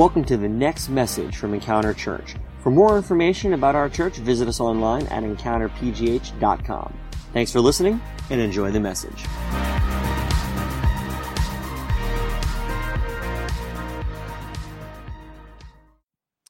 Welcome to the next message from Encounter Church. For more information about our church, visit us online at encounterpgh.com. Thanks for listening and enjoy the message.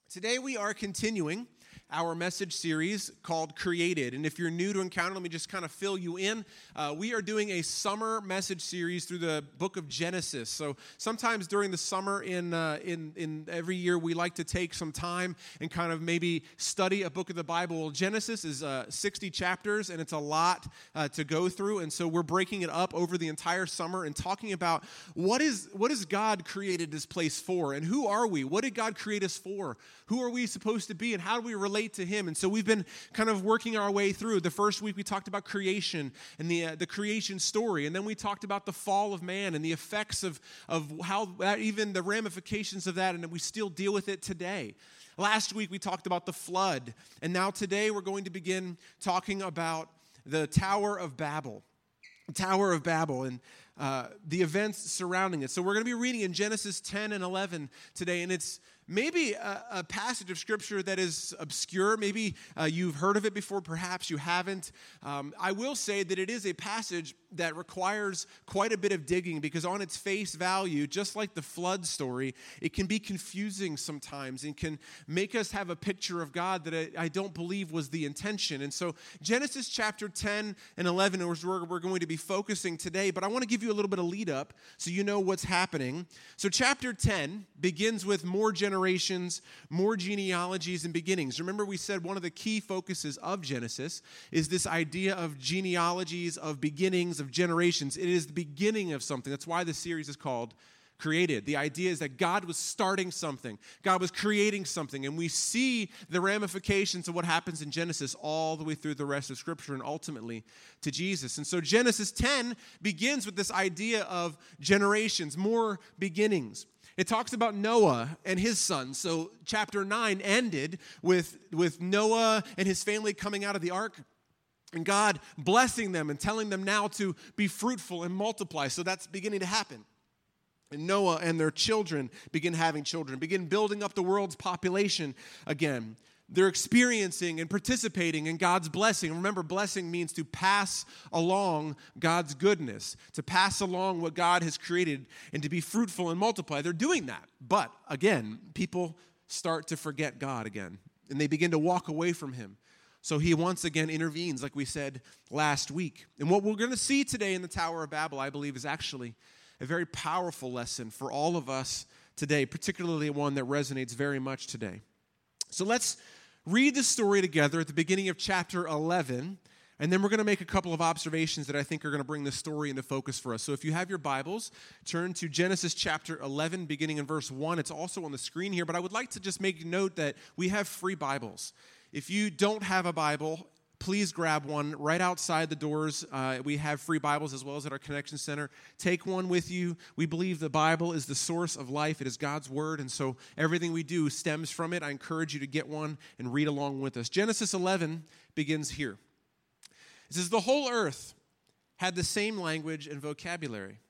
Today we are continuing our message series called Created. And if you're new to Encounter, let me just kind of fill you in. Uh, we are doing a summer message series through the book of Genesis. So sometimes during the summer in, uh, in, in every year, we like to take some time and kind of maybe study a book of the Bible. Genesis is uh, 60 chapters, and it's a lot uh, to go through. And so we're breaking it up over the entire summer and talking about what is, what has God created this place for? And who are we? What did God create us for? Who are we supposed to be? And how do we relate relate to Him. And so we've been kind of working our way through. The first week we talked about creation and the, uh, the creation story. And then we talked about the fall of man and the effects of, of how that, even the ramifications of that, and we still deal with it today. Last week we talked about the flood. And now today we're going to begin talking about the Tower of Babel. Tower of Babel and uh, the events surrounding it. So we're going to be reading in Genesis 10 and 11 today, and it's maybe a, a, passage of scripture that is obscure. Maybe uh, you've heard of it before, perhaps you haven't. Um, I will say that it is a passage that requires quite a bit of digging because, on its face value, just like the flood story, it can be confusing sometimes and can make us have a picture of God that I, I don't believe was the intention. And so, Genesis chapter 10 and 11 is where we're going to be focusing today, but I want to give you a little bit of lead up so you know what's happening. So, chapter 10 begins with more generations generations, more genealogies and beginnings. Remember, we said one of the key focuses of Genesis is this idea of genealogies, of beginnings, of generations. It is the beginning of something. That's why the series is called created. The idea is that God was starting something, God was creating something, and we see the ramifications of what happens in Genesis all the way through the rest of Scripture and ultimately to Jesus. And so Genesis 10 begins with this idea of generations, more beginnings. It talks about Noah and his sons. So chapter 9 ended with, with Noah and his family coming out of the ark and God blessing them and telling them now to be fruitful and multiply. So that's beginning to happen. And Noah and their children begin having children, begin building up the world's population again they're experiencing and participating in God's blessing. Remember, blessing means to pass along God's goodness, to pass along what God has created, and to be fruitful and multiply. They're doing that. But again, people start to forget God again, and they begin to walk away from Him. So he once again intervenes, like we said last week. And what we're going to see today in the Tower of Babel, I believe, is actually a very powerful lesson for all of us today, particularly one that resonates very much today. So let's read the story together at the beginning of chapter 11, and then we're going to make a couple of observations that I think are going to bring the story into focus for us. So if you have your Bibles, turn to Genesis chapter 11, beginning in verse 1. It's also on the screen here, but I would like to just make note that we have free Bibles. If you don't have a Bible, please grab one right outside the doors. Uh, we have free Bibles as well as at our Connection Center. Take one with you. We believe the Bible is the source of life, it is God's Word, and so everything we do stems from it. I encourage you to get one and read along with us. Genesis 11 begins here. It says, The whole earth had the same language and vocabulary.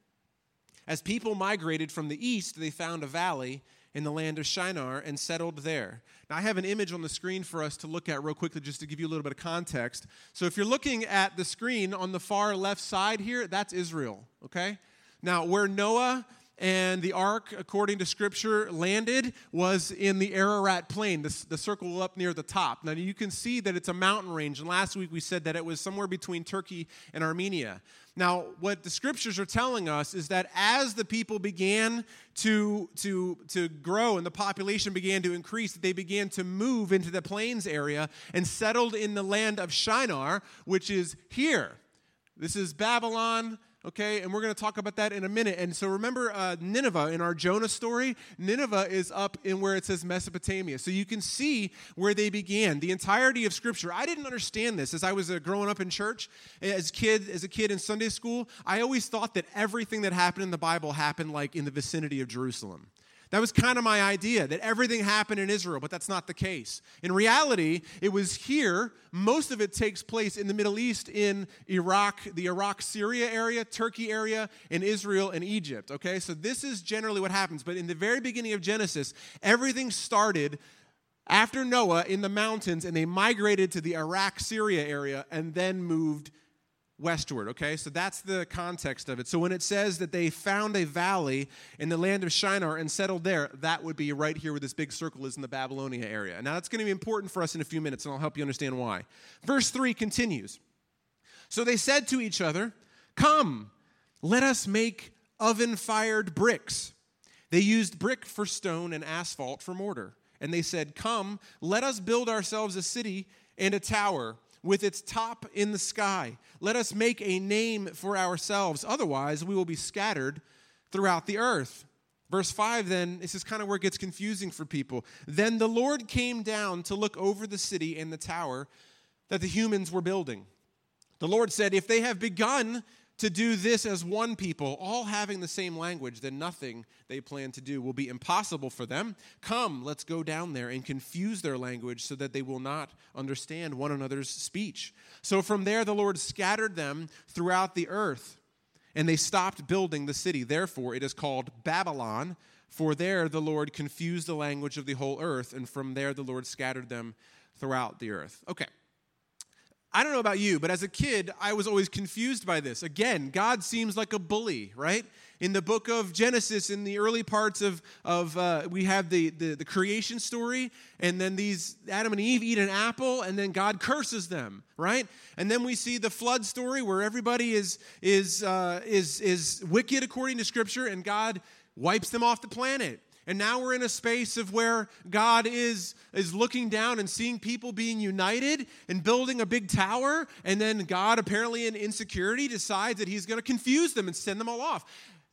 As people migrated from the east, they found a valley in the land of Shinar and settled there. Now, I have an image on the screen for us to look at real quickly just to give you a little bit of context. So, if you're looking at the screen on the far left side here, that's Israel, okay? Now, where Noah and the ark, according to scripture, landed was in the Ararat plain, the, the circle up near the top. Now you can see that it's a mountain range, and last week we said that it was somewhere between Turkey and Armenia. Now, what the scriptures are telling us is that as the people began to, to, to grow and the population began to increase, they began to move into the plains area and settled in the land of Shinar, which is here. This is Babylon okay? And we're going to talk about that in a minute. And so remember uh, Nineveh in our Jonah story? Nineveh is up in where it says Mesopotamia. So you can see where they began. The entirety of Scripture. I didn't understand this as I was uh, growing up in church, as kid, as a kid in Sunday school. I always thought that everything that happened in the Bible happened like in the vicinity of Jerusalem That was kind of my idea that everything happened in Israel, but that's not the case. In reality, it was here. Most of it takes place in the Middle East, in Iraq, the Iraq Syria area, Turkey area, in Israel and Egypt. Okay, so this is generally what happens. But in the very beginning of Genesis, everything started after Noah in the mountains, and they migrated to the Iraq Syria area and then moved westward, okay? So that's the context of it. So when it says that they found a valley in the land of Shinar and settled there, that would be right here where this big circle is in the Babylonia area. Now that's going to be important for us in a few minutes, and I'll help you understand why. Verse 3 continues So they said to each other, Come, let us make oven fired bricks. They used brick for stone and asphalt for mortar. And they said, Come, let us build ourselves a city and a tower with its top in the sky. Let us make a name for ourselves. Otherwise, we will be scattered throughout the earth. Verse 5, then, this is kind of where it gets confusing for people. Then the Lord came down to look over the city and the tower that the humans were building. The Lord said, If they have begun to do this as one people, all having the same language, then nothing they plan to do will be impossible for them. Come, let's go down there and confuse their language so that they will not understand one another's speech. So from there, the Lord scattered them throughout the earth, and they stopped building the city. Therefore, it is called Babylon. For there the Lord confused the language of the whole earth, and from there the Lord scattered them throughout the earth. Okay, I don't know about you, but as a kid, I was always confused by this. Again, God seems like a bully, right? In the book of Genesis, in the early parts of, of uh, we have the, the, the creation story, and then these Adam and Eve eat an apple, and then God curses them, right? And then we see the flood story where everybody is, is, uh, is, is wicked according to Scripture, and God wipes them off the planet. And now we're in a space of where God is, is looking down and seeing people being united and building a big tower. And then God, apparently in insecurity, decides that he's going to confuse them and send them all off.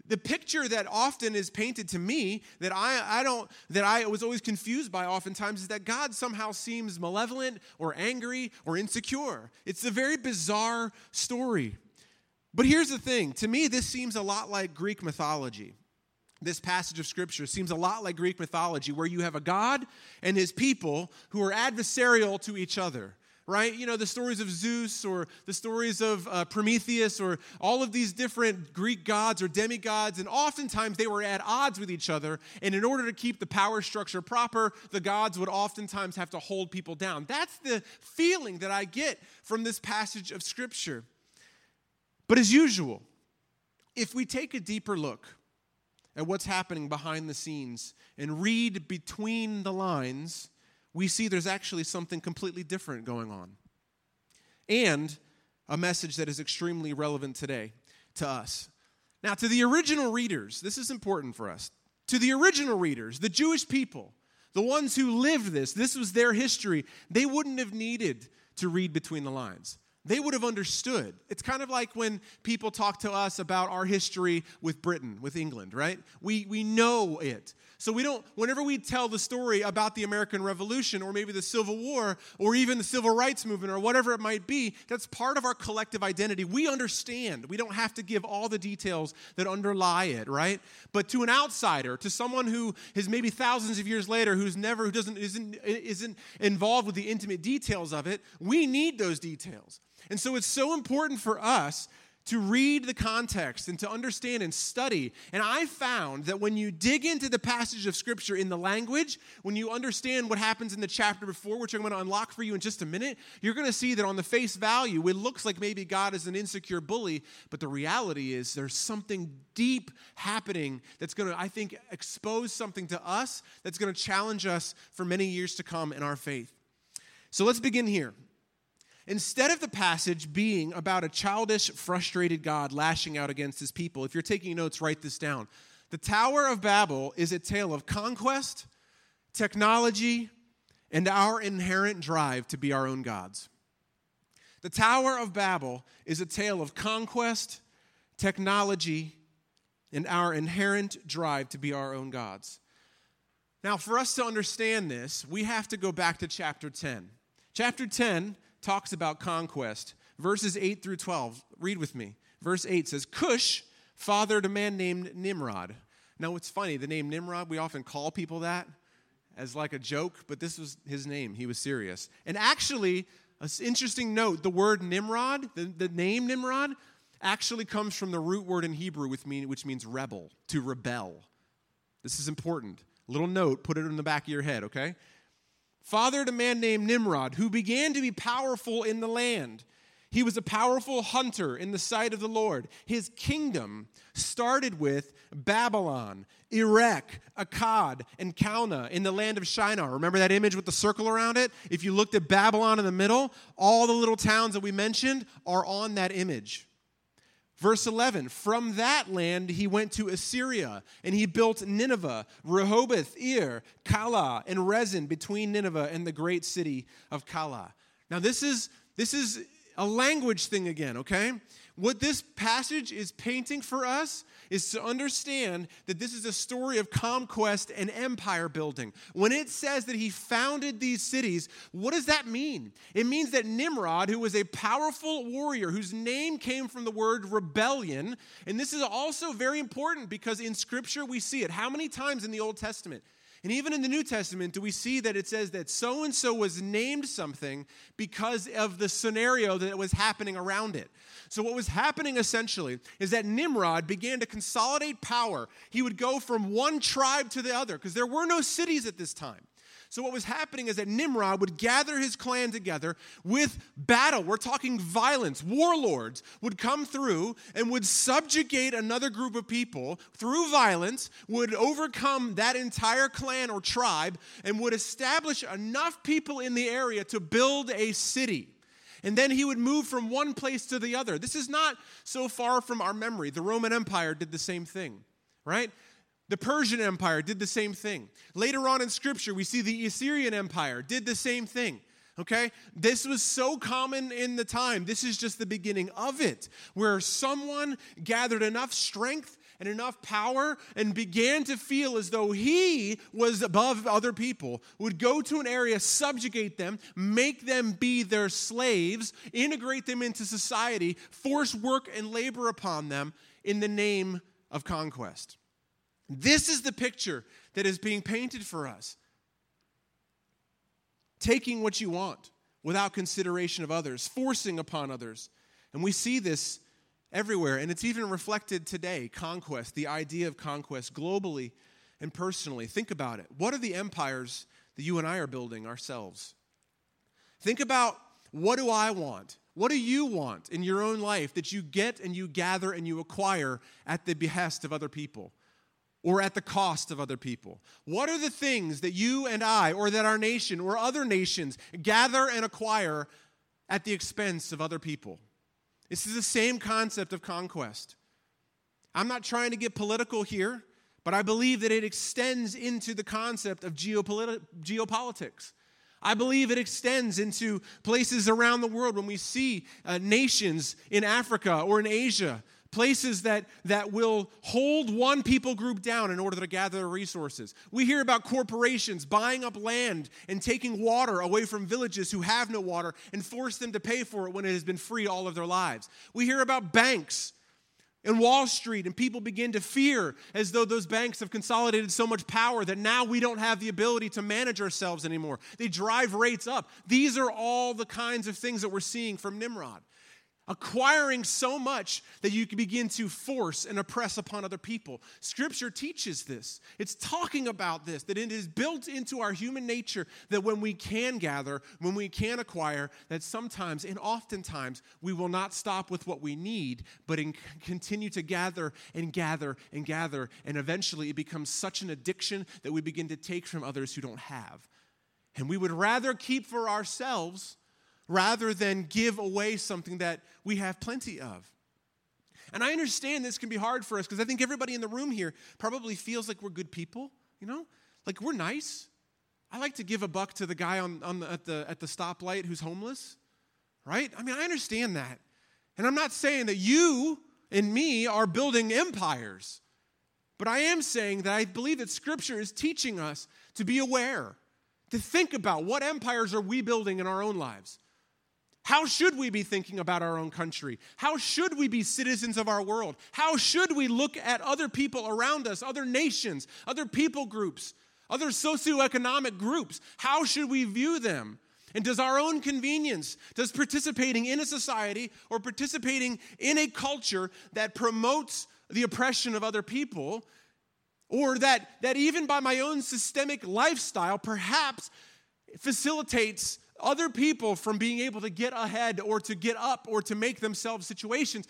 The picture that often is painted to me that I, I don't that I was always confused by oftentimes is that God somehow seems malevolent or angry or insecure. It's a very bizarre story. But here's the thing to me, this seems a lot like Greek mythology this passage of scripture seems a lot like Greek mythology, where you have a God and his people who are adversarial to each other. Right? You know, the stories of Zeus or the stories of uh, Prometheus or all of these different Greek gods or demigods, and oftentimes they were at odds with each other. And in order to keep the power structure proper, the gods would oftentimes have to hold people down. That's the feeling that I get from this passage of Scripture. But as usual, if we take a deeper look, at what's happening behind the scenes and read between the lines, we see there's actually something completely different going on. And a message that is extremely relevant today to us. Now, to the original readers, this is important for us. To the original readers, the Jewish people, the ones who lived this, this was their history, they wouldn't have needed to read between the lines they would have understood. It's kind of like when people talk to us about our history with Britain, with England, right? We, we know it. So we don't, whenever we tell the story about the American Revolution or maybe the Civil War or even the Civil Rights Movement or whatever it might be, that's part of our collective identity. We understand. We don't have to give all the details that underlie it, right? But to an outsider, to someone who is maybe thousands of years later, who's never, who doesn't, isn't, isn't involved with the intimate details of it, we need those details. And so it's so important for us to read the context and to understand and study. And I found that when you dig into the passage of Scripture in the language, when you understand what happens in the chapter before, which I'm going to unlock for you in just a minute, you're going to see that on the face value, it looks like maybe God is an insecure bully, but the reality is there's something deep happening that's going to, I think, expose something to us that's going to challenge us for many years to come in our faith. So let's begin here. Instead of the passage being about a childish, frustrated God lashing out against his people, if you're taking notes, write this down. The Tower of Babel is a tale of conquest, technology, and our inherent drive to be our own gods. The Tower of Babel is a tale of conquest, technology, and our inherent drive to be our own gods. Now, for us to understand this, we have to go back to chapter 10. Chapter 10 talks about conquest. Verses 8 through 12. Read with me. Verse 8 says, Cush fathered a man named Nimrod. Now, it's funny, the name Nimrod, we often call people that as like a joke, but this was his name. He was serious. And actually, an interesting note the word Nimrod, the, the name Nimrod, actually comes from the root word in Hebrew, which, mean, which means rebel, to rebel. This is important. Little note, put it in the back of your head, okay? Fathered a man named Nimrod, who began to be powerful in the land. He was a powerful hunter in the sight of the Lord. His kingdom started with Babylon, Erech, Akkad, and Calneh in the land of Shinar. Remember that image with the circle around it? If you looked at Babylon in the middle, all the little towns that we mentioned are on that image. Verse 11, from that land he went to Assyria, and he built Nineveh, Rehoboth, Ir, Calah, and Resen between Nineveh and the great city of Calah. Now, this is, this is a language thing again, okay? What this passage is painting for us is to understand that this is a story of conquest and empire building. When it says that he founded these cities, what does that mean? It means that Nimrod, who was a powerful warrior whose name came from the word rebellion, and this is also very important because in scripture we see it. How many times in the Old Testament? And even in the New Testament, do we see that it says that so and so was named something because of the scenario that was happening around it? So, what was happening essentially is that Nimrod began to consolidate power. He would go from one tribe to the other because there were no cities at this time. So, what was happening is that Nimrod would gather his clan together with battle. We're talking violence. Warlords would come through and would subjugate another group of people through violence, would overcome that entire clan or tribe, and would establish enough people in the area to build a city. And then he would move from one place to the other. This is not so far from our memory. The Roman Empire did the same thing, right? The Persian Empire did the same thing. Later on in Scripture, we see the Assyrian Empire did the same thing. Okay? This was so common in the time. This is just the beginning of it, where someone gathered enough strength and enough power and began to feel as though he was above other people, would go to an area, subjugate them, make them be their slaves, integrate them into society, force work and labor upon them in the name of conquest. This is the picture that is being painted for us. Taking what you want without consideration of others, forcing upon others. And we see this everywhere, and it's even reflected today conquest, the idea of conquest globally and personally. Think about it. What are the empires that you and I are building ourselves? Think about what do I want? What do you want in your own life that you get and you gather and you acquire at the behest of other people? Or at the cost of other people? What are the things that you and I, or that our nation, or other nations gather and acquire at the expense of other people? This is the same concept of conquest. I'm not trying to get political here, but I believe that it extends into the concept of geopolit- geopolitics. I believe it extends into places around the world when we see uh, nations in Africa or in Asia places that, that will hold one people group down in order to gather their resources. We hear about corporations buying up land and taking water away from villages who have no water and force them to pay for it when it has been free all of their lives. We hear about banks in Wall Street, and people begin to fear as though those banks have consolidated so much power that now we don't have the ability to manage ourselves anymore. They drive rates up. These are all the kinds of things that we're seeing from Nimrod acquiring so much that you can begin to force and oppress upon other people. Scripture teaches this. It's talking about this, that it is built into our human nature that when we can gather, when we can acquire, that sometimes and oftentimes we will not stop with what we need, but in, continue to gather and gather and gather. And eventually it becomes such an addiction that we begin to take from others who don't have. And we would rather keep for ourselves rather than give away something that we have plenty of. And I understand this can be hard for us because I think everybody in the room here probably feels like we're good people, you know? Like we're nice. I like to give a buck to the guy on, on the, at, the, at the stoplight who's homeless, right? I mean, I understand that. And I'm not saying that you and me are building empires, but I am saying that I believe that Scripture is teaching us to be aware, to think about what empires are we building in our own lives. How should we be thinking about our own country? How should we be citizens of our world? How should we look at other people around us, other nations, other people groups, other socioeconomic groups? How should we view them? And does our own convenience, does participating in a society or participating in a culture that promotes the oppression of other people, or that, that even by my own systemic lifestyle perhaps facilitates other people from being able to get ahead or to get up or to make themselves situations.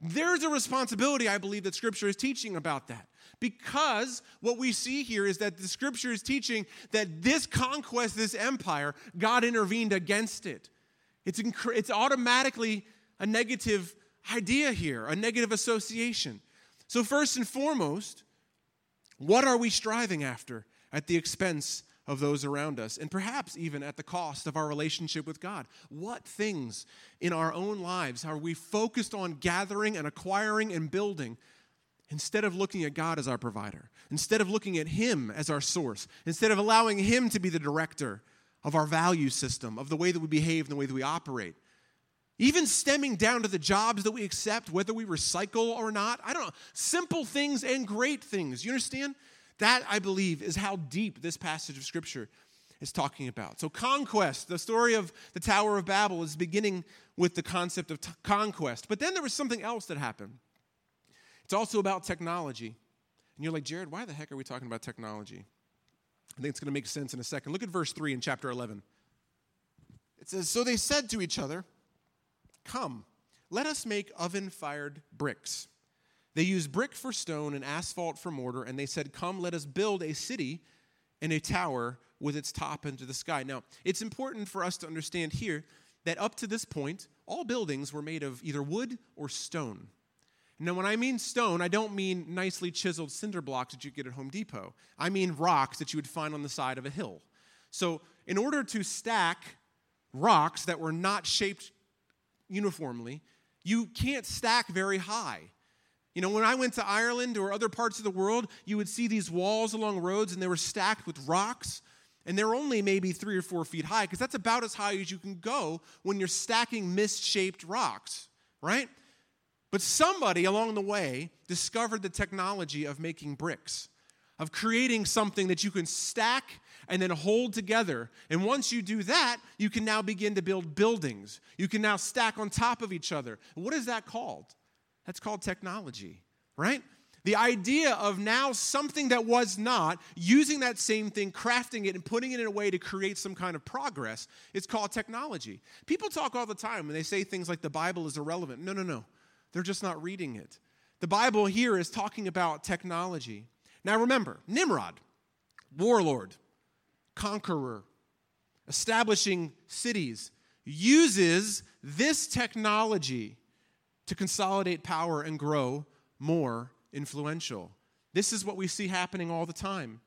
There's a responsibility, I believe, that Scripture is teaching about that. Because what we see here is that the Scripture is teaching that this conquest, this empire, God intervened against it. It's, inc- it's automatically a negative idea here, a negative association. So, first and foremost, what are we striving after at the expense of those around us, and perhaps even at the cost of our relationship with God. What things in our own lives are we focused on gathering and acquiring and building instead of looking at God as our provider, instead of looking at Him as our source, instead of allowing Him to be the director of our value system, of the way that we behave and the way that we operate? Even stemming down to the jobs that we accept, whether we recycle or not. I don't know. Simple things and great things. You understand? That, I believe, is how deep this passage of Scripture is talking about. So, conquest, the story of the Tower of Babel, is beginning with the concept of t- conquest. But then there was something else that happened. It's also about technology. And you're like, Jared, why the heck are we talking about technology? I think it's going to make sense in a second. Look at verse 3 in chapter 11. It says, So they said to each other, Come, let us make oven fired bricks they used brick for stone and asphalt for mortar, and they said, Come, let us build a city and a tower with its top into the sky. Now, it's important for us to understand here that up to this point, all buildings were made of either wood or stone. Now, when I mean stone, I don't mean nicely chiseled cinder blocks that you get at Home Depot. I mean rocks that you would find on the side of a hill. So, in order to stack rocks that were not shaped uniformly, you can't stack very high. You know, when I went to Ireland or other parts of the world, you would see these walls along roads and they were stacked with rocks. And they're only maybe three or four feet high because that's about as high as you can go when you're stacking misshaped rocks, right? But somebody along the way discovered the technology of making bricks, of creating something that you can stack and then hold together. And once you do that, you can now begin to build buildings. You can now stack on top of each other. What is that called? That's called technology, right? The idea of now something that was not, using that same thing, crafting it, and putting it in a way to create some kind of progress, it's called technology. People talk all the time when they say things like the Bible is irrelevant. No, no, no. They're just not reading it. The Bible here is talking about technology. Now remember, Nimrod, warlord, conqueror, establishing cities, uses this technology to consolidate power and grow more influential. This is what we see happening all the time.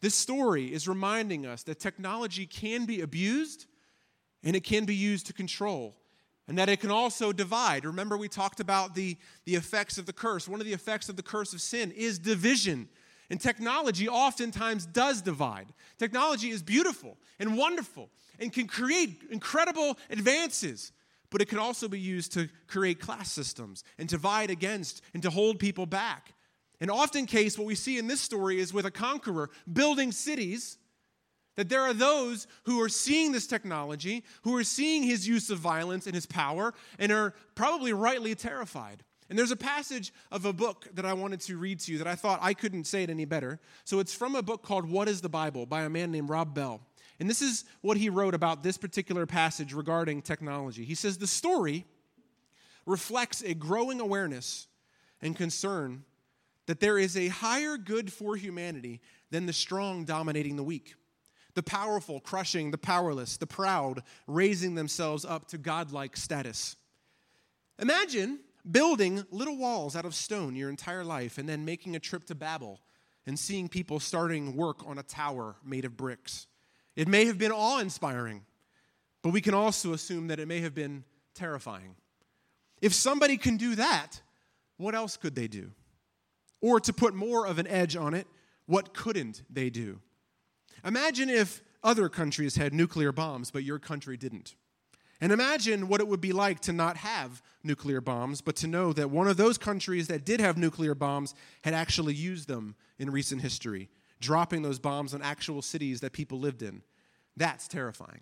This story is reminding us that technology can be abused and it can be used to control, and that it can also divide. Remember, we talked about the, the effects of the curse. One of the effects of the curse of sin is division. And technology oftentimes does divide. Technology is beautiful and wonderful and can create incredible advances but it can also be used to create class systems and divide against and to hold people back. And often case what we see in this story is with a conqueror building cities that there are those who are seeing this technology, who are seeing his use of violence and his power and are probably rightly terrified. And there's a passage of a book that I wanted to read to you that I thought I couldn't say it any better. So it's from a book called What is the Bible by a man named Rob Bell. And this is what he wrote about this particular passage regarding technology. He says the story reflects a growing awareness and concern that there is a higher good for humanity than the strong dominating the weak, the powerful crushing the powerless, the proud raising themselves up to godlike status. Imagine building little walls out of stone your entire life and then making a trip to Babel and seeing people starting work on a tower made of bricks. It may have been awe inspiring, but we can also assume that it may have been terrifying. If somebody can do that, what else could they do? Or to put more of an edge on it, what couldn't they do? Imagine if other countries had nuclear bombs, but your country didn't. And imagine what it would be like to not have nuclear bombs, but to know that one of those countries that did have nuclear bombs had actually used them in recent history, dropping those bombs on actual cities that people lived in. That's terrifying.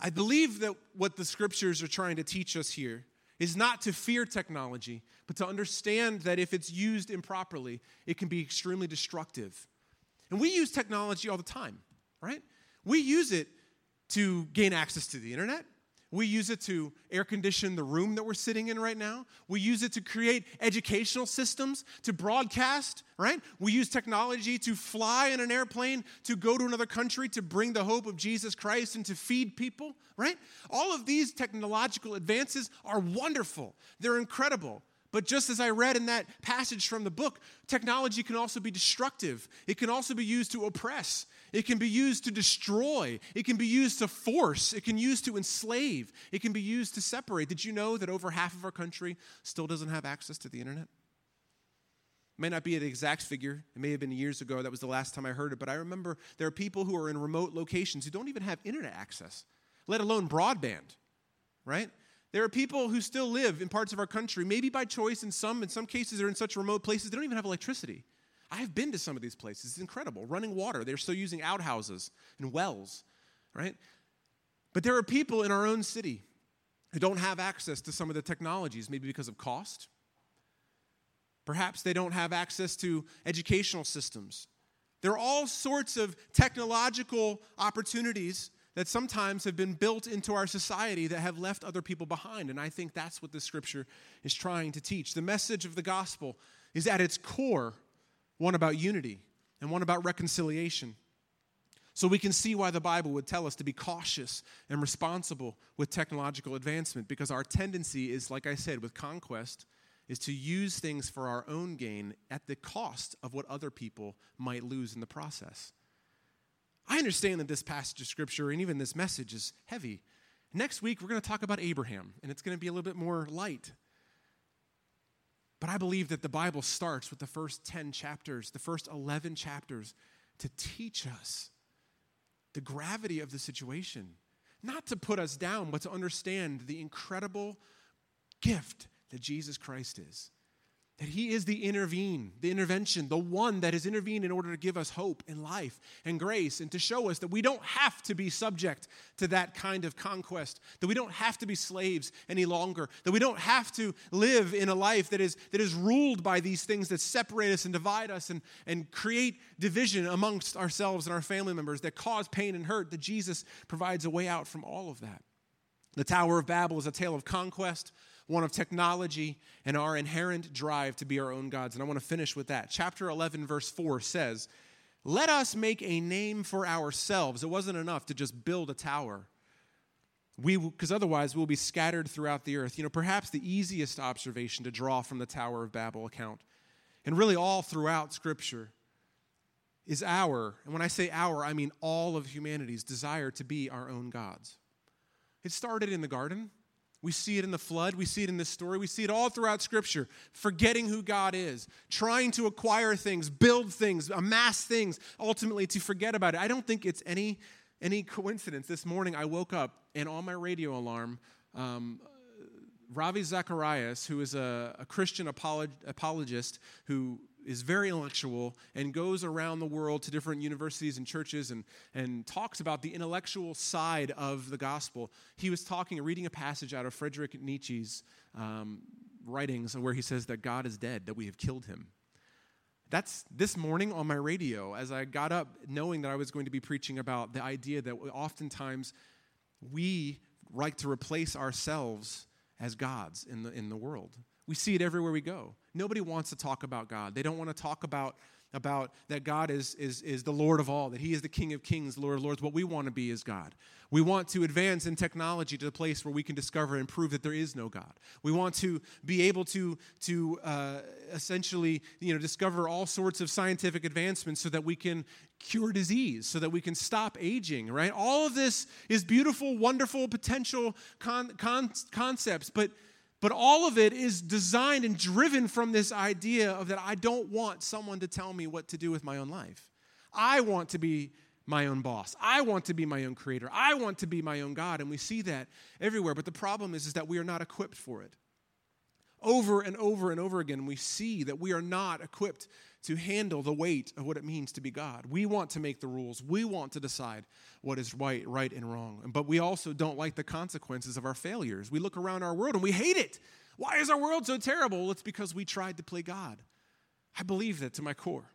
I believe that what the scriptures are trying to teach us here is not to fear technology, but to understand that if it's used improperly, it can be extremely destructive. And we use technology all the time, right? We use it to gain access to the internet. We use it to air condition the room that we're sitting in right now. We use it to create educational systems, to broadcast, right? We use technology to fly in an airplane, to go to another country, to bring the hope of Jesus Christ and to feed people, right? All of these technological advances are wonderful, they're incredible. But just as I read in that passage from the book, technology can also be destructive. It can also be used to oppress. It can be used to destroy. It can be used to force. It can be used to enslave. It can be used to separate. Did you know that over half of our country still doesn't have access to the internet? It may not be an exact figure. It may have been years ago. That was the last time I heard it. But I remember there are people who are in remote locations who don't even have internet access, let alone broadband, right? There are people who still live in parts of our country, maybe by choice in some, in some cases they're in such remote places they don't even have electricity. I have been to some of these places. It's incredible. Running water. They're still using outhouses and wells, right? But there are people in our own city who don't have access to some of the technologies, maybe because of cost. Perhaps they don't have access to educational systems. There are all sorts of technological opportunities that sometimes have been built into our society that have left other people behind. And I think that's what the scripture is trying to teach. The message of the gospel is at its core one about unity and one about reconciliation. So we can see why the Bible would tell us to be cautious and responsible with technological advancement because our tendency is, like I said, with conquest, is to use things for our own gain at the cost of what other people might lose in the process. I understand that this passage of scripture and even this message is heavy. Next week, we're going to talk about Abraham, and it's going to be a little bit more light. But I believe that the Bible starts with the first 10 chapters, the first 11 chapters, to teach us the gravity of the situation. Not to put us down, but to understand the incredible gift that Jesus Christ is. That he is the intervene, the intervention, the one that has intervened in order to give us hope and life and grace and to show us that we don't have to be subject to that kind of conquest, that we don't have to be slaves any longer, that we don't have to live in a life that is, that is ruled by these things that separate us and divide us and, and create division amongst ourselves and our family members that cause pain and hurt, that Jesus provides a way out from all of that. The Tower of Babel is a tale of conquest one of technology and our inherent drive to be our own gods. And I want to finish with that. Chapter 11, verse 4 says, Let us make a name for ourselves. It wasn't enough to just build a tower. We, because otherwise we'll be scattered throughout the earth. You know, perhaps the easiest observation to draw from the Tower of Babel account, and really all throughout Scripture, is our, and when I say our, I mean all of humanity's desire to be our own gods. It started in the garden. We see it in the flood. We see it in this story. We see it all throughout Scripture. Forgetting who God is, trying to acquire things, build things, amass things, ultimately to forget about it. I don't think it's any, any coincidence. This morning I woke up and on my radio alarm, um, Ravi Zacharias, who is a, a Christian apolog- apologist who is very intellectual and goes around the world to different universities and churches and, and talks about the intellectual side of the gospel. He was talking, reading a passage out of Friedrich Nietzsche's um, writings where he says that God is dead, that we have killed him. That's this morning on my radio as I got up knowing that I was going to be preaching about the idea that oftentimes we like to replace ourselves as gods in the, in the world. We see it everywhere we go. Nobody wants to talk about God. They don't want to talk about, about that God is, is, is the Lord of all, that He is the King of kings, Lord of lords. What we want to be is God. We want to advance in technology to the place where we can discover and prove that there is no God. We want to be able to, to uh, essentially you know, discover all sorts of scientific advancements so that we can cure disease, so that we can stop aging, right? All of this is beautiful, wonderful, potential con- con- concepts, but but all of it is designed and driven from this idea of that I don't want someone to tell me what to do with my own life. I want to be my own boss. I want to be my own creator. I want to be my own God. And we see that everywhere. But the problem is, is that we are not equipped for it. Over and over and over again, we see that we are not equipped to handle the weight of what it means to be God. We want to make the rules. We want to decide what is right, right and wrong. But we also don't like the consequences of our failures. We look around our world and we hate it. Why is our world so terrible? It's because we tried to play God. I believe that to my core.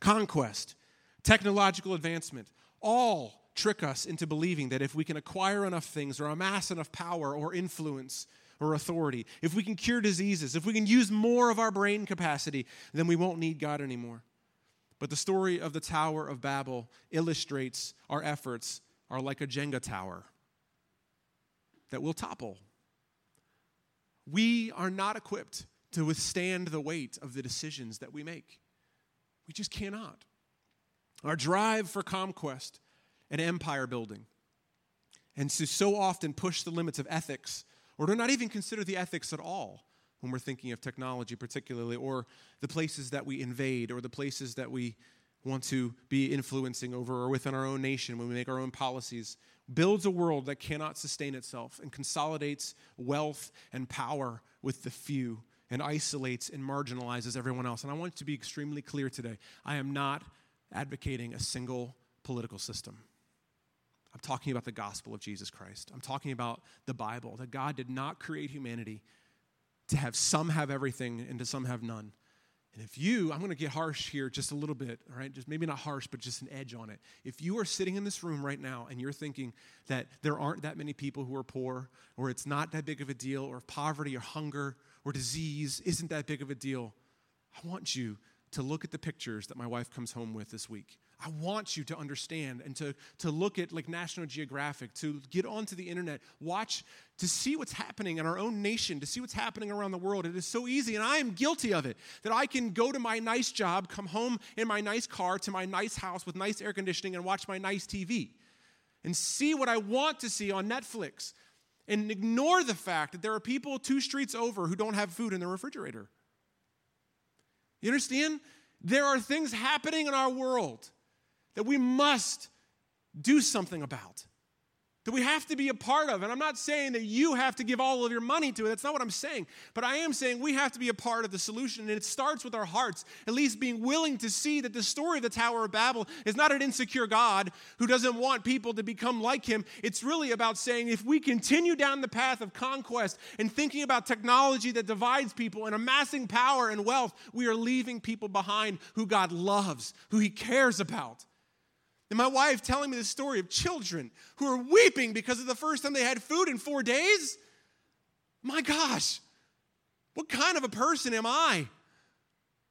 Conquest, technological advancement, all trick us into believing that if we can acquire enough things or amass enough power or influence or authority, if we can cure diseases, if we can use more of our brain capacity, then we won't need God anymore. But the story of the Tower of Babel illustrates our efforts are like a Jenga tower that will topple. We are not equipped to withstand the weight of the decisions that we make. We just cannot. Our drive for conquest and empire building, and to so often push the limits of ethics, or to not even consider the ethics at all when we're thinking of technology, particularly, or the places that we invade, or the places that we want to be influencing over, or within our own nation when we make our own policies, builds a world that cannot sustain itself and consolidates wealth and power with the few and isolates and marginalizes everyone else. And I want to be extremely clear today. I am not advocating a single political system. I'm talking about the gospel of Jesus Christ. I'm talking about the Bible, that God did not create humanity to have some have everything and to some have none. And if you, I'm going to get harsh here just a little bit, all right? Just maybe not harsh, but just an edge on it. If you are sitting in this room right now and you're thinking that there aren't that many people who are poor, or it's not that big of a deal, or poverty or hunger or disease isn't that big of a deal, I want you to look at the pictures that my wife comes home with this week. I want you to understand and to, to look at like National Geographic, to get onto the internet, watch, to see what's happening in our own nation, to see what's happening around the world. It is so easy, and I am guilty of it, that I can go to my nice job, come home in my nice car, to my nice house with nice air conditioning, and watch my nice TV and see what I want to see on Netflix and ignore the fact that there are people two streets over who don't have food in their refrigerator. You understand? There are things happening in our world that we must do something about that we have to be a part of. And I'm not saying that you have to give all of your money to it. That's not what I'm saying. But I am saying we have to be a part of the solution. And it starts with our hearts, at least being willing to see that the story of the Tower of Babel is not an insecure God who doesn't want people to become like him. It's really about saying if we continue down the path of conquest and thinking about technology that divides people and amassing power and wealth, we are leaving people behind who God loves, who he cares about. And my wife telling me the story of children who are weeping because of the first time they had food in four days. My gosh, what kind of a person am I?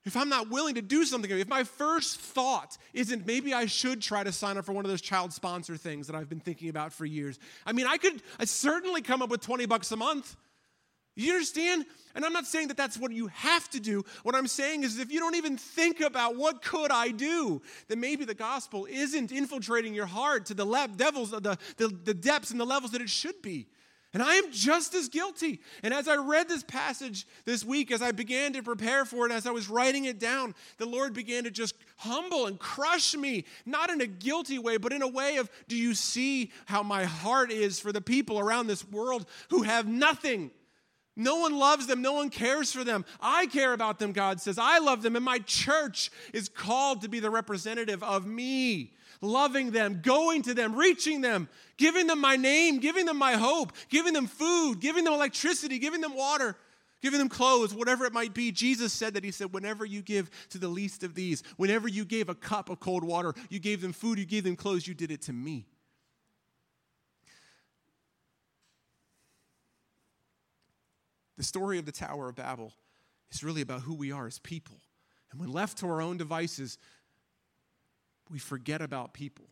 If I'm not willing to do something, if my first thought isn't maybe I should try to sign up for one of those child sponsor things that I've been thinking about for years. I mean, I could I certainly come up with 20 bucks a month. You understand? And I'm not saying that that's what you have to do. What I'm saying is if you don't even think about what could I do, then maybe the gospel isn't infiltrating your heart to the devils, the, the, the depths and the levels that it should be. And I am just as guilty. And as I read this passage this week, as I began to prepare for it, as I was writing it down, the Lord began to just humble and crush me, not in a guilty way, but in a way of, do you see how my heart is for the people around this world who have nothing? No one loves them. No one cares for them. I care about them, God says. I love them, and my church is called to be the representative of me, loving them, going to them, reaching them, giving them my name, giving them my hope, giving them food, giving them electricity, giving them water, giving them clothes, whatever it might be. Jesus said that He said, Whenever you give to the least of these, whenever you gave a cup of cold water, you gave them food, you gave them clothes, you did it to me. The story of the Tower of Babel is really about who we are as people. And when left to our own devices, we forget about people.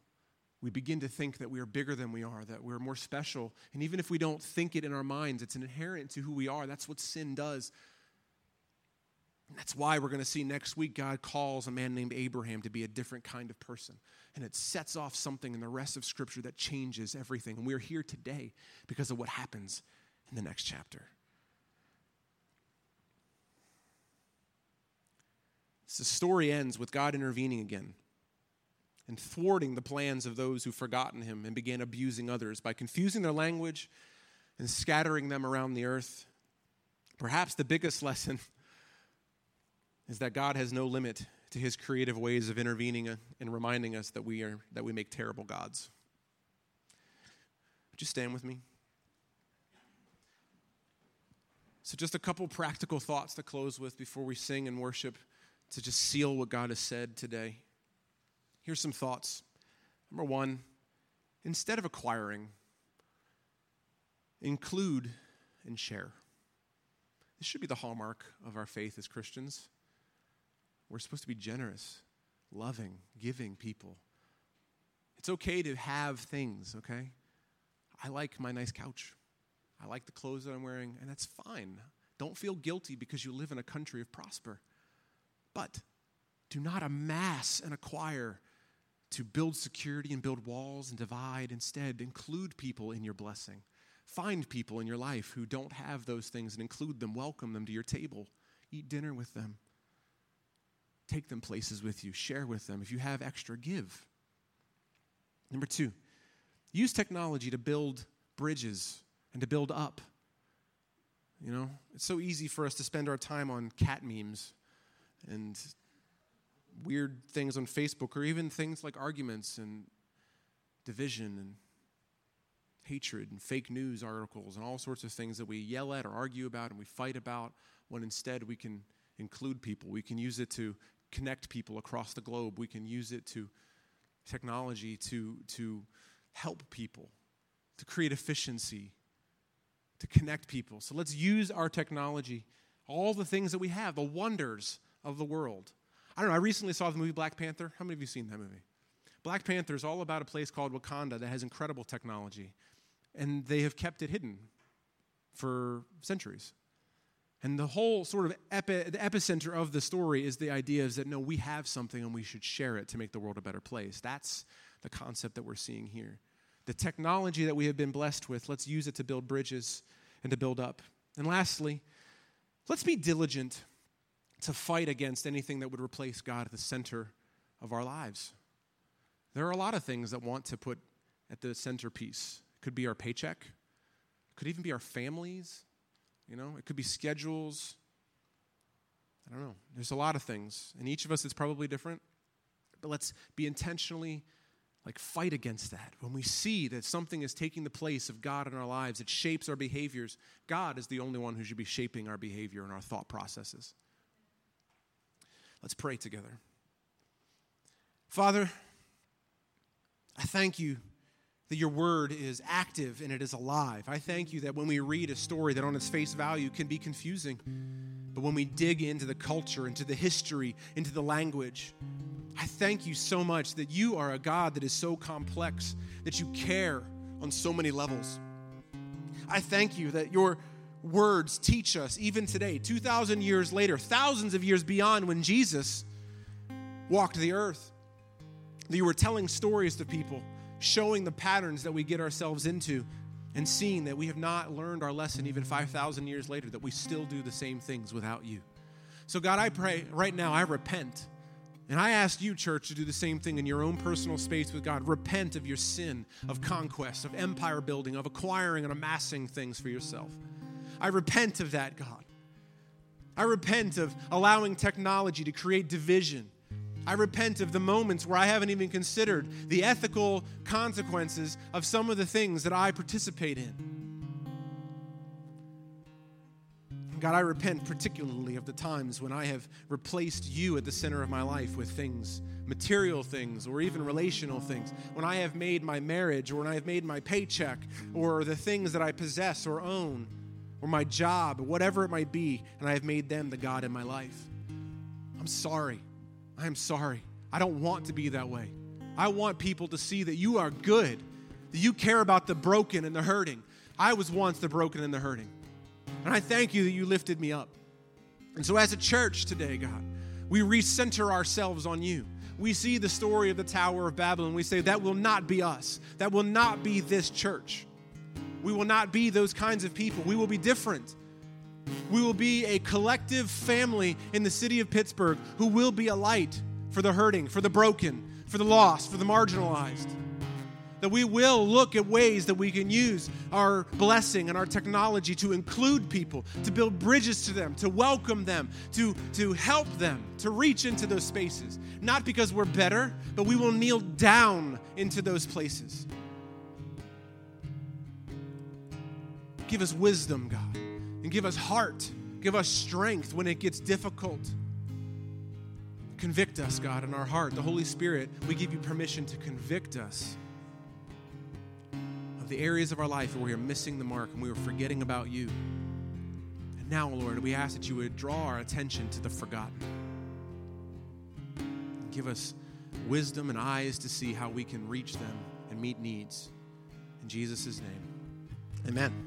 We begin to think that we are bigger than we are, that we're more special. And even if we don't think it in our minds, it's inherent to who we are. That's what sin does. And that's why we're going to see next week God calls a man named Abraham to be a different kind of person. And it sets off something in the rest of Scripture that changes everything. And we're here today because of what happens in the next chapter. The story ends with God intervening again. and thwarting the plans of those who've forgotten him and began abusing others by confusing their language and scattering them around the earth. Perhaps the biggest lesson is that God has no limit to his creative ways of intervening and reminding us that we are that we make terrible gods. Would you stand with me? So, just a couple practical thoughts to close with before we sing and worship to just seal what God has said today. Here's some thoughts. Number one, instead of acquiring, include and share. This should be the hallmark of our faith as Christians. We're supposed to be generous, loving, giving people. It's okay to have things, okay? I like my nice couch. I like the clothes that I'm wearing, and that's fine. Don't feel guilty because you live in a country of prosper. But do not amass and acquire to build security and build walls and divide. Instead, include people in your blessing. Find people in your life who don't have those things and include them, welcome them to your table, eat dinner with them, take them places with you, share with them. If you have extra, give. Number two, use technology to build bridges and to build up. You know, it's so easy for us to spend our time on cat memes and weird things on Facebook or even things like arguments and division and hatred and fake news articles and all sorts of things that we yell at or argue about and we fight about when instead we can include people. We can use it to connect people across the globe. We can use it to technology to, to help people, to create efficiency, to connect people. So let's use our technology, all the things that we have, the wonders of the world. I don't know, I recently saw the movie Black Panther. How many of you seen that movie? Black Panther is all about a place called Wakanda that has incredible technology, and they have kept it hidden for centuries. And the whole sort of epi, the epicenter of the story is the idea is that no, we have something and we should share it to make the world a better place. That's the concept that we're seeing here. The technology that we have been blessed with, let's use it to build bridges and to build up. And lastly, let's be diligent to fight against anything that would replace God at the center of our lives. There are a lot of things that want to put at the centerpiece. It could be our paycheck, it could even be our families, you know, it could be schedules. I don't know. There's a lot of things. And each of us is probably different. But let's be intentionally like fight against that. When we see that something is taking the place of God in our lives, it shapes our behaviors. God is the only one who should be shaping our behavior and our thought processes. Let's pray together. Father, I thank you that your word is active and it is alive. I thank you that when we read a story that on its face value can be confusing, but when we dig into the culture, into the history, into the language, I thank you so much that you are a God that is so complex, that you care on so many levels. I thank you that your words teach us, even today, 2,000 years later, thousands of years beyond when Jesus walked the earth, that you were telling stories to people, showing the patterns that we get ourselves into, and seeing that we have not learned our lesson even 5,000 years later, that we still do the same things without you. So, God, I pray right now, I repent. And I ask you, church, to do the same thing in your own personal space with God. Repent of your sin, of conquest, of empire building, of acquiring and amassing things for yourself. I repent of that, God. I repent of allowing technology to create division. I repent of the moments where I haven't even considered the ethical consequences of some of the things that I participate in. God, I repent particularly of the times when I have replaced you at the center of my life with things, material things, or even relational things. When I have made my marriage, or when I have made my paycheck, or the things that I possess or own or my job, or whatever it might be, and I have made them the God in my life. I'm sorry. I am sorry. I don't want to be that way. I want people to see that you are good, that you care about the broken and the hurting. I was once the broken and the hurting. And I thank you that you lifted me up. And so, as a church today, God, we recenter ourselves on you. We see the story of the Tower of Babylon. We say, that will not be us. That will not be this church. We will not be those kinds of people. We will be different. We will be a collective family in the city of Pittsburgh who will be a light for the hurting, for the broken, for the lost, for the marginalized. That we will look at ways that we can use our blessing and our technology to include people, to build bridges to them, to welcome them, to, to help them, to reach into those spaces. Not because we're better, but we will kneel down into those places. Give us wisdom, God, and give us heart, give us strength when it gets difficult. Convict us, God, in our heart. The Holy Spirit, we give you permission to convict us of the areas of our life where we are missing the mark and we are forgetting about you. And now, Lord, we ask that you would draw our attention to the forgotten. Give us wisdom and eyes to see how we can reach them and meet needs. In Jesus' name, amen.